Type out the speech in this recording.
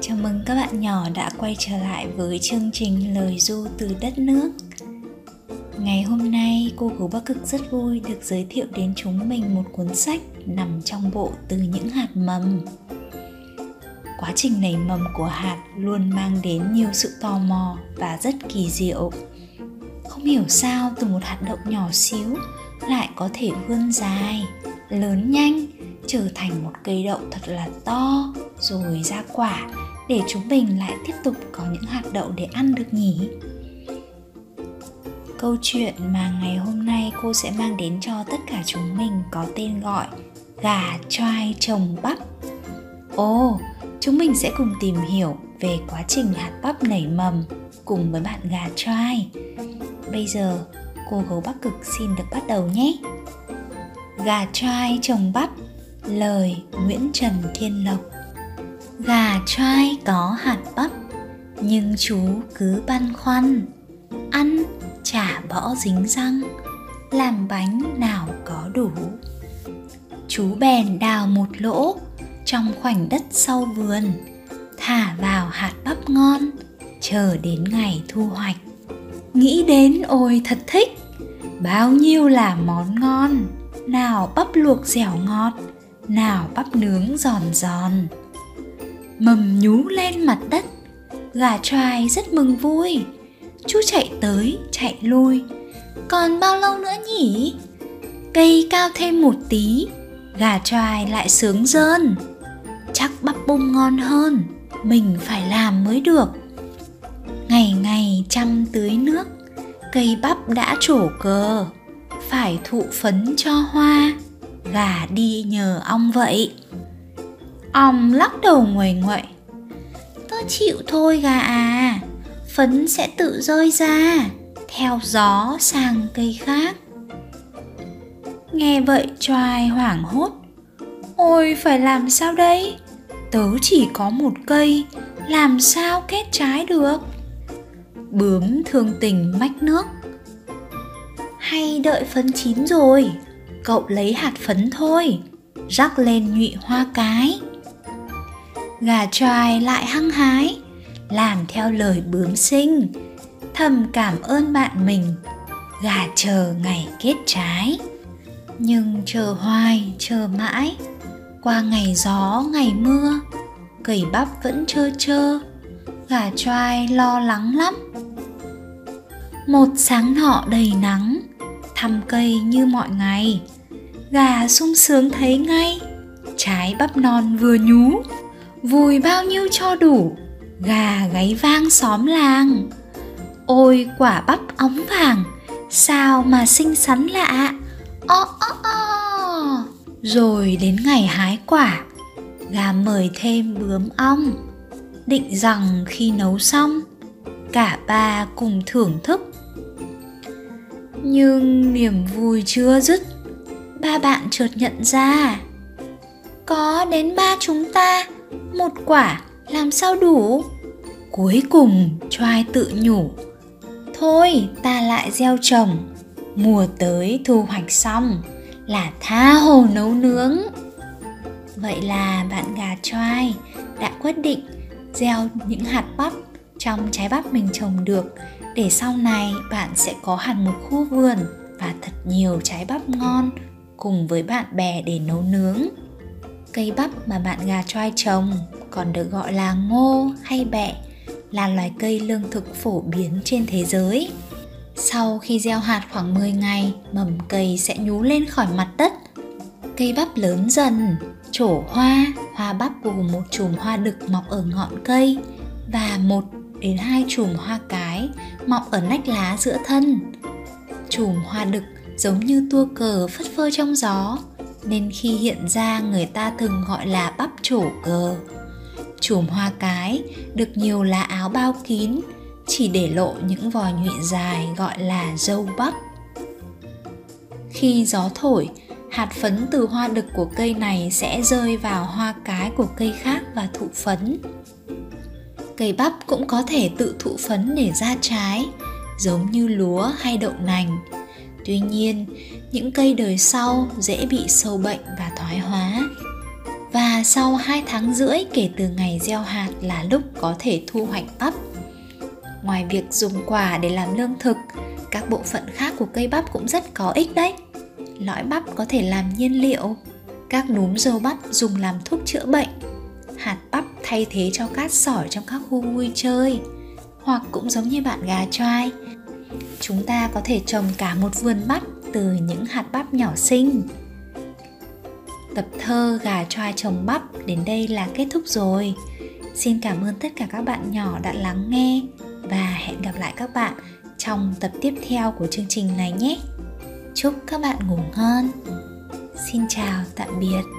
Chào mừng các bạn nhỏ đã quay trở lại với chương trình Lời Du từ đất nước. Ngày hôm nay cô gấu Bắc Cực rất vui được giới thiệu đến chúng mình một cuốn sách nằm trong bộ từ những hạt mầm. Quá trình nảy mầm của hạt luôn mang đến nhiều sự tò mò và rất kỳ diệu. Không hiểu sao từ một hạt đậu nhỏ xíu lại có thể vươn dài, lớn nhanh, trở thành một cây đậu thật là to rồi ra quả để chúng mình lại tiếp tục có những hạt đậu để ăn được nhỉ? Câu chuyện mà ngày hôm nay cô sẽ mang đến cho tất cả chúng mình có tên gọi gà choai trồng bắp. Ồ, chúng mình sẽ cùng tìm hiểu về quá trình hạt bắp nảy mầm cùng với bạn gà choai bây giờ, cô gấu bắc cực xin được bắt đầu nhé. Gà choai trồng bắp lời nguyễn trần thiên lộc. Gà trai có hạt bắp, nhưng chú cứ băn khoăn. Ăn, chả bỏ dính răng, làm bánh nào có đủ. Chú bèn đào một lỗ trong khoảnh đất sau vườn, thả vào hạt bắp ngon, chờ đến ngày thu hoạch. Nghĩ đến ôi thật thích, bao nhiêu là món ngon, nào bắp luộc dẻo ngọt nào bắp nướng giòn giòn. Mầm nhú lên mặt đất, gà trai rất mừng vui. Chú chạy tới, chạy lui. Còn bao lâu nữa nhỉ? Cây cao thêm một tí, gà trai lại sướng rơn chắc bắp bung ngon hơn, mình phải làm mới được. Ngày ngày chăm tưới nước, cây bắp đã trổ cờ, phải thụ phấn cho hoa gà đi nhờ ong vậy. Ong lắc đầu nguầy nguậy Tớ chịu thôi gà à phấn sẽ tự rơi ra, theo gió sang cây khác. Nghe vậy choai hoảng hốt. Ôi, phải làm sao đây? Tớ chỉ có một cây, làm sao kết trái được? Bướm thương tình mách nước. Hay đợi phấn chín rồi cậu lấy hạt phấn thôi, rắc lên nhụy hoa cái. Gà trai lại hăng hái, làm theo lời bướm sinh, thầm cảm ơn bạn mình. Gà chờ ngày kết trái, nhưng chờ hoài, chờ mãi. Qua ngày gió, ngày mưa, cầy bắp vẫn trơ trơ. Gà trai lo lắng lắm. Một sáng nọ đầy nắng, thăm cây như mọi ngày gà sung sướng thấy ngay, trái bắp non vừa nhú. Vùi bao nhiêu cho đủ, gà gáy vang xóm làng. Ôi quả bắp óng vàng, sao mà xinh xắn lạ? O o o. Rồi đến ngày hái quả, gà mời thêm bướm ong. Định rằng khi nấu xong, cả ba cùng thưởng thức. Nhưng niềm vui chưa dứt ba bạn chợt nhận ra. Có đến ba chúng ta, một quả, làm sao đủ? Cuối cùng choai tự nhủ, thôi, ta lại gieo trồng, mùa tới thu hoạch xong, là tha hồ nấu nướng. Vậy là bạn gà choai đã quyết định gieo những hạt bắp trong trái bắp mình trồng được, để sau này bạn sẽ có hẳn một khu vườn và thật nhiều trái bắp ngon cùng với bạn bè để nấu nướng cây bắp mà bạn gà choai trồng còn được gọi là ngô hay bẹ là loài cây lương thực phổ biến trên thế giới. Sau khi gieo hạt khoảng 10 ngày, mầm cây sẽ nhú lên khỏi mặt đất. Cây bắp lớn dần, trổ hoa, hoa bắp gồm một chùm hoa đực mọc ở ngọn cây và một đến hai chùm hoa cái mọc ở nách lá giữa thân. Chùm hoa đực giống như tua cờ phất phơ trong gió, nên khi hiện ra người ta thường gọi là bắp trổ cờ. Chùm hoa cái được nhiều lá áo bao kín chỉ để lộ những vòi nhụy dài gọi là dâu bắp. Khi gió thổi hạt phấn từ hoa đực của cây này sẽ rơi vào hoa cái của cây khác và thụ phấn. Cây bắp cũng có thể tự thụ phấn để ra trái giống như lúa hay đậu nành tuy nhiên những cây đời sau dễ bị sâu bệnh và thoái hóa và sau 2 tháng rưỡi kể từ ngày gieo hạt là lúc có thể thu hoạch bắp. Ngoài việc dùng quả để làm lương thực, các bộ phận khác của cây bắp cũng rất có ích đấy. Lõi bắp có thể làm nhiên liệu, các núm dâu bắp dùng làm thuốc chữa bệnh, hạt bắp thay thế cho cát sỏi trong các khu vui chơi, hoặc cũng giống như bạn gà trai, chúng ta có thể trồng cả một vườn bắp từ những hạt bắp nhỏ xinh. Tập thơ gà choai trồng bắp đến đây là kết thúc rồi. Xin cảm ơn tất cả các bạn nhỏ đã lắng nghe và hẹn gặp lại các bạn trong tập tiếp theo của chương trình này nhé. Chúc các bạn ngủ ngon. Xin chào, tạm biệt.